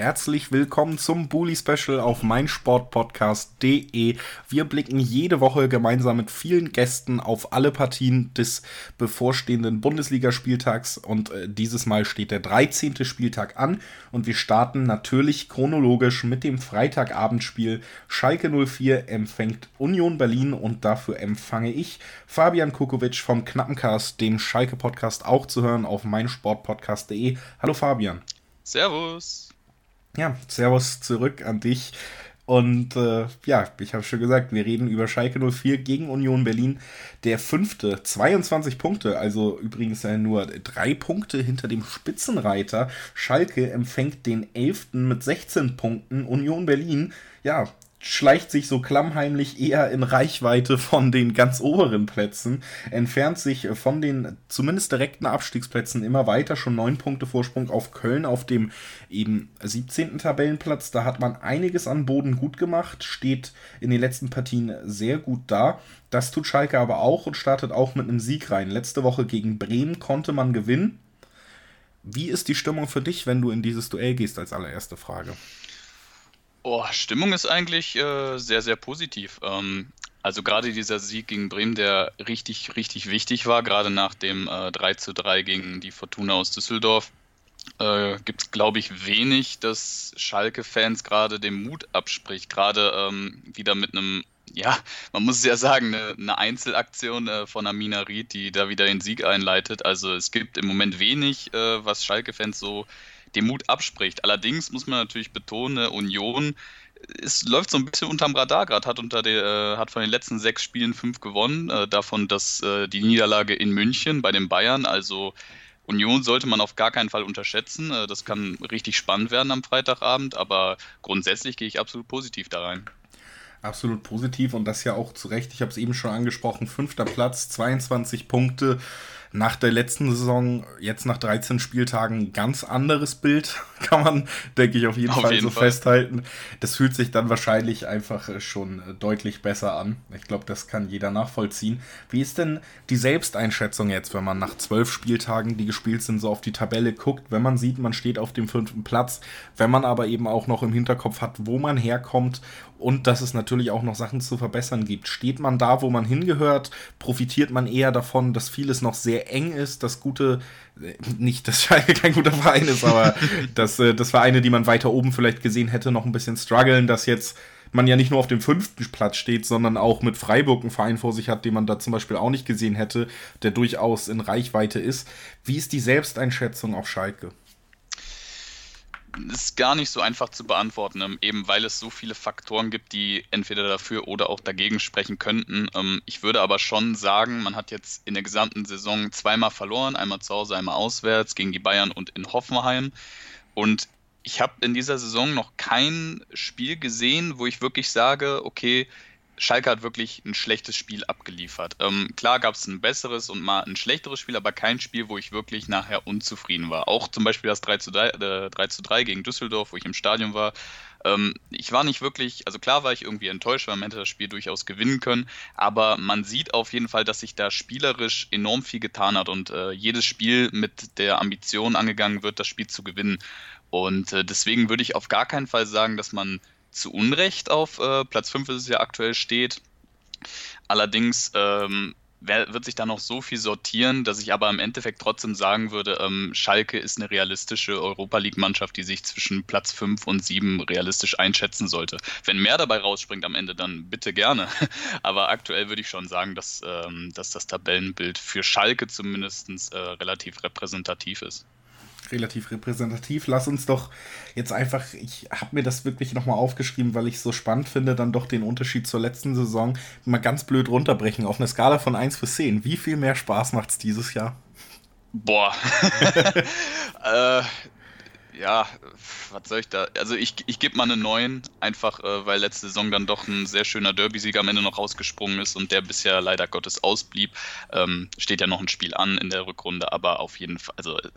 Herzlich willkommen zum Bully Special auf meinsportpodcast.de. Wir blicken jede Woche gemeinsam mit vielen Gästen auf alle Partien des bevorstehenden Bundesligaspieltags und äh, dieses Mal steht der 13. Spieltag an und wir starten natürlich chronologisch mit dem Freitagabendspiel. Schalke 04 empfängt Union Berlin und dafür empfange ich Fabian Kukovic vom Knappencast, dem Schalke Podcast auch zu hören auf meinsportpodcast.de. Hallo Fabian. Servus. Ja, Servus zurück an dich. Und äh, ja, ich habe schon gesagt, wir reden über Schalke 04 gegen Union Berlin. Der fünfte, 22 Punkte, also übrigens nur drei Punkte hinter dem Spitzenreiter. Schalke empfängt den elften mit 16 Punkten. Union Berlin, ja, schleicht sich so klammheimlich eher in Reichweite von den ganz oberen Plätzen, entfernt sich von den zumindest direkten Abstiegsplätzen immer weiter, schon neun Punkte Vorsprung auf Köln auf dem eben 17. Tabellenplatz. Da hat man einiges an Boden gut gemacht, steht in den letzten Partien sehr gut da. Das tut Schalke aber auch und startet auch mit einem Sieg rein. Letzte Woche gegen Bremen konnte man gewinnen. Wie ist die Stimmung für dich, wenn du in dieses Duell gehst, als allererste Frage? Oh, Stimmung ist eigentlich äh, sehr, sehr positiv. Ähm, also gerade dieser Sieg gegen Bremen, der richtig, richtig wichtig war, gerade nach dem äh, 3 zu 3 gegen die Fortuna aus Düsseldorf, äh, gibt es, glaube ich, wenig, dass Schalke-Fans gerade den Mut abspricht. Gerade ähm, wieder mit einem, ja, man muss es ja sagen, eine, eine Einzelaktion äh, von Amina Ried, die da wieder den Sieg einleitet. Also es gibt im Moment wenig, äh, was Schalke-Fans so den Mut abspricht. Allerdings muss man natürlich betonen, Union es läuft so ein bisschen unterm Radar gerade, hat, unter der, äh, hat von den letzten sechs Spielen fünf gewonnen, äh, davon das, äh, die Niederlage in München bei den Bayern. Also Union sollte man auf gar keinen Fall unterschätzen. Äh, das kann richtig spannend werden am Freitagabend, aber grundsätzlich gehe ich absolut positiv da rein. Absolut positiv und das ja auch zu Recht. Ich habe es eben schon angesprochen, fünfter Platz, 22 Punkte nach der letzten Saison, jetzt nach 13 Spieltagen, ganz anderes Bild, kann man, denke ich, auf jeden auf Fall jeden so Fall. festhalten. Das fühlt sich dann wahrscheinlich einfach äh, schon äh, deutlich besser an. Ich glaube, das kann jeder nachvollziehen. Wie ist denn die Selbsteinschätzung jetzt, wenn man nach zwölf Spieltagen, die gespielt sind, so auf die Tabelle guckt, wenn man sieht, man steht auf dem fünften Platz, wenn man aber eben auch noch im Hinterkopf hat, wo man herkommt und dass es natürlich auch noch Sachen zu verbessern gibt. Steht man da, wo man hingehört? Profitiert man eher davon, dass vieles noch sehr eng ist, dass gute, äh, nicht, dass Schalke kein guter Verein ist, aber dass, äh, dass Vereine, die man weiter oben vielleicht gesehen hätte, noch ein bisschen strugglen, dass jetzt man ja nicht nur auf dem fünften Platz steht, sondern auch mit Freiburg einen Verein vor sich hat, den man da zum Beispiel auch nicht gesehen hätte, der durchaus in Reichweite ist. Wie ist die Selbsteinschätzung auf Schalke? Ist gar nicht so einfach zu beantworten, ähm, eben weil es so viele Faktoren gibt, die entweder dafür oder auch dagegen sprechen könnten. Ähm, ich würde aber schon sagen, man hat jetzt in der gesamten Saison zweimal verloren, einmal zu Hause, einmal auswärts gegen die Bayern und in Hoffenheim. Und ich habe in dieser Saison noch kein Spiel gesehen, wo ich wirklich sage, okay, Schalke hat wirklich ein schlechtes Spiel abgeliefert. Ähm, klar gab es ein besseres und mal ein schlechteres Spiel, aber kein Spiel, wo ich wirklich nachher unzufrieden war. Auch zum Beispiel das 3 zu 3, äh, 3, zu 3 gegen Düsseldorf, wo ich im Stadion war. Ähm, ich war nicht wirklich, also klar war ich irgendwie enttäuscht, weil man hätte das Spiel durchaus gewinnen können, aber man sieht auf jeden Fall, dass sich da spielerisch enorm viel getan hat und äh, jedes Spiel mit der Ambition angegangen wird, das Spiel zu gewinnen. Und äh, deswegen würde ich auf gar keinen Fall sagen, dass man zu Unrecht auf äh, Platz 5 ist es ja aktuell steht. Allerdings ähm, wird sich da noch so viel sortieren, dass ich aber im Endeffekt trotzdem sagen würde, ähm, Schalke ist eine realistische Europa League-Mannschaft, die sich zwischen Platz 5 und 7 realistisch einschätzen sollte. Wenn mehr dabei rausspringt am Ende, dann bitte gerne. aber aktuell würde ich schon sagen, dass, ähm, dass das Tabellenbild für Schalke zumindest äh, relativ repräsentativ ist relativ repräsentativ. Lass uns doch jetzt einfach, ich habe mir das wirklich nochmal aufgeschrieben, weil ich es so spannend finde, dann doch den Unterschied zur letzten Saison mal ganz blöd runterbrechen auf eine Skala von 1 bis 10. Wie viel mehr Spaß macht es dieses Jahr? Boah. äh, ja, was soll ich da? Also ich, ich gebe mal einen neuen, einfach äh, weil letzte Saison dann doch ein sehr schöner Derby-Sieg am Ende noch rausgesprungen ist und der bisher leider Gottes ausblieb. Ähm, steht ja noch ein Spiel an in der Rückrunde, aber auf jeden Fall, also äh,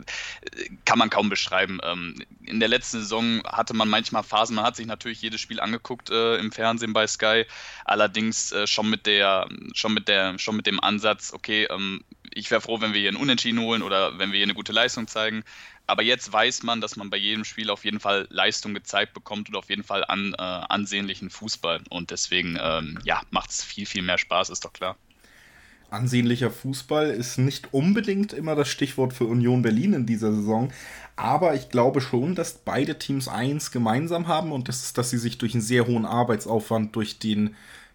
kann man kaum beschreiben. Ähm, in der letzten Saison hatte man manchmal Phasen, man hat sich natürlich jedes Spiel angeguckt äh, im Fernsehen bei Sky, allerdings äh, schon mit der, schon mit der, schon mit dem Ansatz, okay, ähm, ich wäre froh, wenn wir hier einen Unentschieden holen oder wenn wir hier eine gute Leistung zeigen. Aber jetzt weiß man, dass man bei jedem Spiel auf jeden Fall Leistung gezeigt bekommt und auf jeden Fall an, äh, ansehnlichen Fußball. Und deswegen, ähm, ja, macht es viel, viel mehr Spaß, ist doch klar. Ansehnlicher Fußball ist nicht unbedingt immer das Stichwort für Union Berlin in dieser Saison. Aber ich glaube schon, dass beide Teams eins gemeinsam haben und das ist, dass sie sich durch einen sehr hohen Arbeitsaufwand, durch den,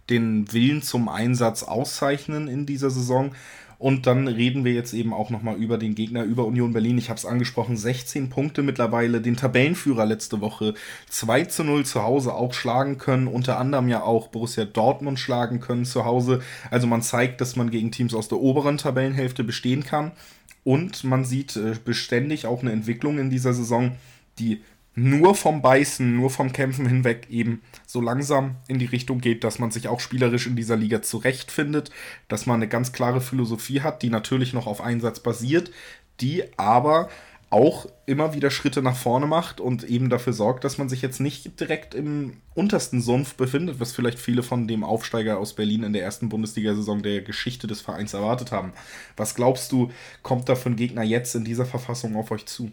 den Willen zum Einsatz auszeichnen in dieser Saison. Und dann reden wir jetzt eben auch nochmal über den Gegner, über Union Berlin. Ich habe es angesprochen, 16 Punkte mittlerweile, den Tabellenführer letzte Woche 2 zu 0 zu Hause auch schlagen können, unter anderem ja auch Borussia Dortmund schlagen können zu Hause. Also man zeigt, dass man gegen Teams aus der oberen Tabellenhälfte bestehen kann. Und man sieht äh, beständig auch eine Entwicklung in dieser Saison, die nur vom Beißen, nur vom Kämpfen hinweg eben so langsam in die Richtung geht, dass man sich auch spielerisch in dieser Liga zurechtfindet, dass man eine ganz klare Philosophie hat, die natürlich noch auf Einsatz basiert, die aber auch immer wieder Schritte nach vorne macht und eben dafür sorgt, dass man sich jetzt nicht direkt im untersten Sumpf befindet, was vielleicht viele von dem Aufsteiger aus Berlin in der ersten Bundesliga-Saison der Geschichte des Vereins erwartet haben. Was glaubst du, kommt da für ein Gegner jetzt in dieser Verfassung auf euch zu?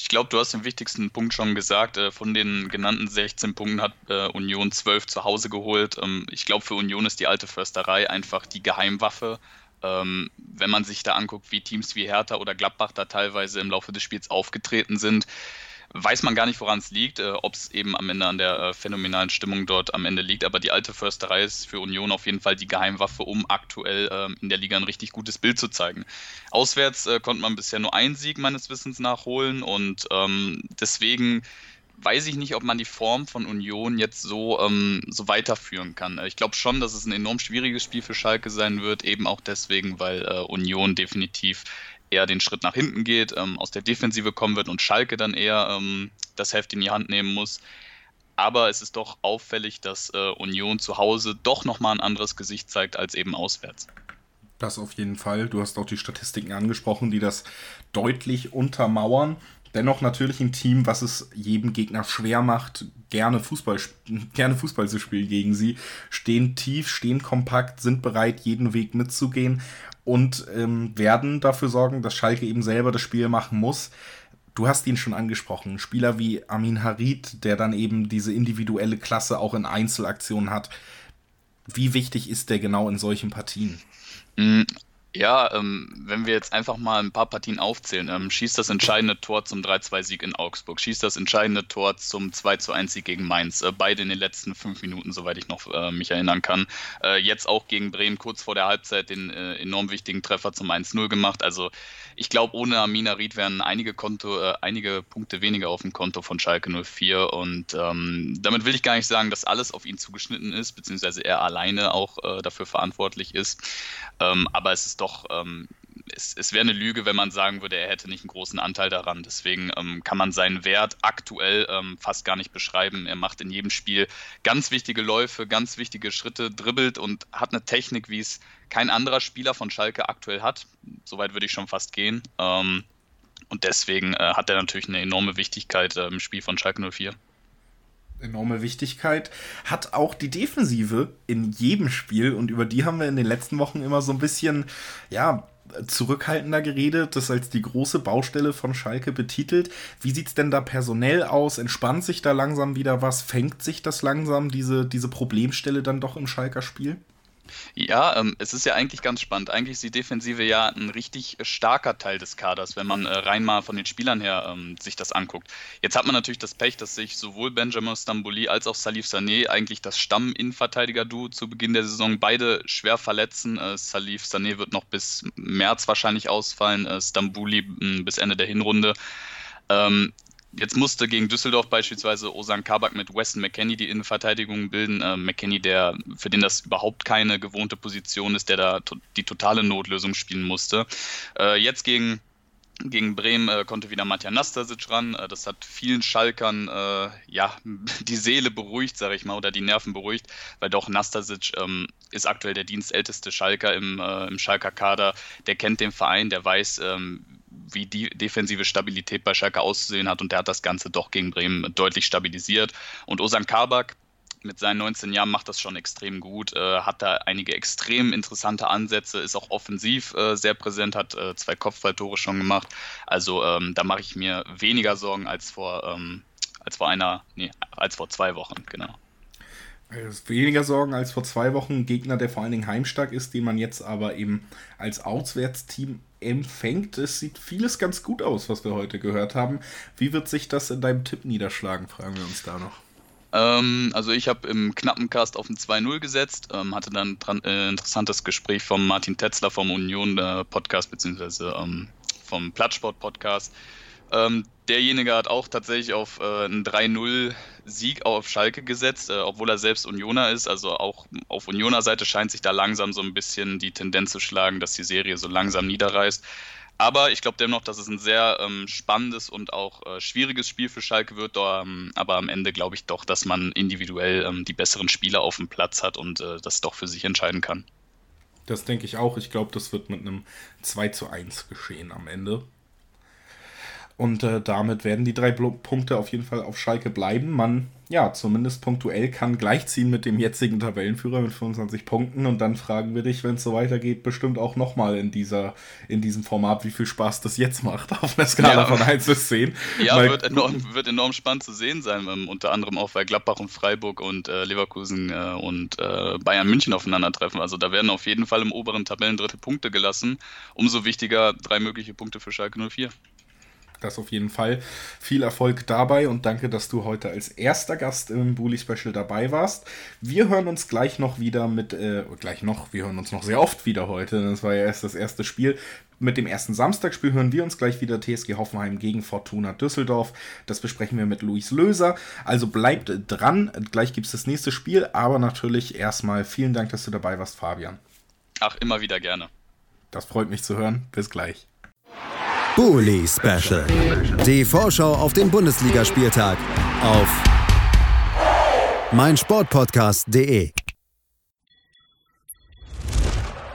Ich glaube, du hast den wichtigsten Punkt schon gesagt. Äh, von den genannten 16 Punkten hat äh, Union 12 zu Hause geholt. Ähm, ich glaube, für Union ist die alte Försterei einfach die Geheimwaffe. Ähm, wenn man sich da anguckt, wie Teams wie Hertha oder Gladbach da teilweise im Laufe des Spiels aufgetreten sind, weiß man gar nicht, woran es liegt, äh, ob es eben am Ende an der äh, phänomenalen Stimmung dort am Ende liegt. Aber die alte Försterei ist für Union auf jeden Fall die Geheimwaffe, um aktuell äh, in der Liga ein richtig gutes Bild zu zeigen. Auswärts äh, konnte man bisher nur einen Sieg meines Wissens nachholen und ähm, deswegen weiß ich nicht, ob man die Form von Union jetzt so, ähm, so weiterführen kann. Ich glaube schon, dass es ein enorm schwieriges Spiel für Schalke sein wird, eben auch deswegen, weil äh, Union definitiv eher den Schritt nach hinten geht, ähm, aus der Defensive kommen wird und Schalke dann eher ähm, das Heft in die Hand nehmen muss. Aber es ist doch auffällig, dass äh, Union zu Hause doch nochmal ein anderes Gesicht zeigt als eben auswärts. Das auf jeden Fall. Du hast auch die Statistiken angesprochen, die das deutlich untermauern. Dennoch natürlich ein Team, was es jedem Gegner schwer macht, gerne Fußball, gerne Fußball zu spielen gegen sie. Stehen tief, stehen kompakt, sind bereit, jeden Weg mitzugehen und ähm, werden dafür sorgen, dass Schalke eben selber das Spiel machen muss. Du hast ihn schon angesprochen. Spieler wie Amin Harid, der dann eben diese individuelle Klasse auch in Einzelaktionen hat. Wie wichtig ist der genau in solchen Partien? Ja, ähm, wenn wir jetzt einfach mal ein paar Partien aufzählen, ähm, schießt das entscheidende Tor zum 3-2-Sieg in Augsburg, schießt das entscheidende Tor zum 2-1-Sieg gegen Mainz, äh, beide in den letzten fünf Minuten, soweit ich noch äh, mich erinnern kann. Äh, jetzt auch gegen Bremen kurz vor der Halbzeit den äh, enorm wichtigen Treffer zum 1-0 gemacht. Also ich glaube, ohne Amina Ried wären einige, Konto, äh, einige Punkte weniger auf dem Konto von Schalke 04 und ähm, damit will ich gar nicht sagen, dass alles auf ihn zugeschnitten ist, beziehungsweise er alleine auch äh, dafür verantwortlich ist. Ähm, aber es ist doch, ähm, es, es wäre eine Lüge, wenn man sagen würde, er hätte nicht einen großen Anteil daran. Deswegen ähm, kann man seinen Wert aktuell ähm, fast gar nicht beschreiben. Er macht in jedem Spiel ganz wichtige Läufe, ganz wichtige Schritte, dribbelt und hat eine Technik, wie es kein anderer Spieler von Schalke aktuell hat. Soweit würde ich schon fast gehen. Ähm, und deswegen äh, hat er natürlich eine enorme Wichtigkeit äh, im Spiel von Schalke 04 enorme Wichtigkeit, hat auch die Defensive in jedem Spiel und über die haben wir in den letzten Wochen immer so ein bisschen, ja, zurückhaltender geredet, das als die große Baustelle von Schalke betitelt. Wie sieht es denn da personell aus? Entspannt sich da langsam wieder was? Fängt sich das langsam, diese, diese Problemstelle dann doch im Schalker Spiel? Ja, ähm, es ist ja eigentlich ganz spannend. Eigentlich ist die Defensive ja ein richtig starker Teil des Kaders, wenn man äh, rein mal von den Spielern her ähm, sich das anguckt. Jetzt hat man natürlich das Pech, dass sich sowohl Benjamin Stambouli als auch Salif Sané, eigentlich das Stamm-Innenverteidiger-Duo zu Beginn der Saison, beide schwer verletzen. Äh, Salif Sané wird noch bis März wahrscheinlich ausfallen, äh, Stambouli bis Ende der Hinrunde. Ähm, Jetzt musste gegen Düsseldorf beispielsweise Osan Kabak mit Weston McKenney die Innenverteidigung bilden. Äh, McKenney, der, für den das überhaupt keine gewohnte Position ist, der da to die totale Notlösung spielen musste. Äh, jetzt gegen Gegen Bremen äh, konnte wieder Matja Nastasic ran. Äh, das hat vielen Schalkern äh, ja, die Seele beruhigt, sage ich mal, oder die Nerven beruhigt, weil doch Nastasic ähm, ist aktuell der dienstälteste Schalker im, äh, im Schalker Kader. Der kennt den Verein, der weiß, ähm, wie die defensive Stabilität bei Schalke auszusehen hat und der hat das Ganze doch gegen Bremen deutlich stabilisiert. Und Osan Kabak, mit seinen 19 Jahren macht das schon extrem gut, äh, hat da einige extrem interessante Ansätze, ist auch offensiv äh, sehr präsent, hat äh, zwei Kopfballtore schon gemacht. Also ähm, da mache ich mir weniger Sorgen als vor, ähm, als vor einer, nee, als vor zwei Wochen, genau. Also weniger Sorgen als vor zwei Wochen. Gegner, der vor allen Dingen heimstark ist, den man jetzt aber eben als Auswärtsteam empfängt. Es sieht vieles ganz gut aus, was wir heute gehört haben. Wie wird sich das in deinem Tipp niederschlagen, fragen wir uns da noch. Ähm, also ich habe im knappen Cast auf ein 2-0 gesetzt, ähm, hatte dann ein äh, interessantes Gespräch vom Martin Tetzler vom Union äh, Podcast beziehungsweise ähm, vom Plattsport Podcast. Ähm, derjenige hat auch tatsächlich auf äh, einen 3-0-Sieg auf Schalke gesetzt, äh, obwohl er selbst Unioner ist. Also auch auf Unioner Seite scheint sich da langsam so ein bisschen die Tendenz zu schlagen, dass die Serie so langsam niederreißt. Aber ich glaube dennoch, dass es ein sehr ähm, spannendes und auch äh, schwieriges Spiel für Schalke wird. Ähm, aber am Ende glaube ich doch, dass man individuell ähm, die besseren Spieler auf dem Platz hat und äh, das doch für sich entscheiden kann. Das denke ich auch. Ich glaube, das wird mit einem 2 zu 1 geschehen am Ende. Und äh, damit werden die drei Punkte auf jeden Fall auf Schalke bleiben. Man ja, zumindest punktuell kann gleichziehen mit dem jetzigen Tabellenführer mit 25 Punkten und dann fragen wir dich, wenn es so weitergeht, bestimmt auch nochmal in in diesem Format, wie viel Spaß das jetzt macht, auf einer Skala ja, von 1 bis 10. Ja, weil, wird, enorm, wird enorm spannend zu sehen sein, ähm, unter anderem auch, weil Gladbach und Freiburg und äh, Leverkusen äh, und äh, Bayern München aufeinandertreffen. Also da werden auf jeden Fall im oberen Tabellendrittel Punkte gelassen. Umso wichtiger drei mögliche Punkte für Schalke 04. Das auf jeden Fall. Viel Erfolg dabei und danke, dass du heute als erster Gast im Bully Special dabei warst. Wir hören uns gleich noch wieder mit, äh, gleich noch, wir hören uns noch sehr oft wieder heute. Das war ja erst das erste Spiel. Mit dem ersten Samstagspiel hören wir uns gleich wieder TSG Hoffenheim gegen Fortuna Düsseldorf. Das besprechen wir mit Luis Löser. Also bleibt dran. Gleich gibt es das nächste Spiel. Aber natürlich erstmal vielen Dank, dass du dabei warst, Fabian. Ach, immer wieder gerne. Das freut mich zu hören. Bis gleich. Bully Special. Die Vorschau auf den Bundesligaspieltag auf meinsportpodcast.de.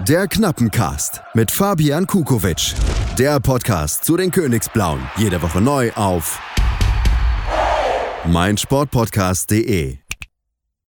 Der Knappencast mit Fabian Kukowitsch. Der Podcast zu den Königsblauen. Jede Woche neu auf meinsportpodcast.de.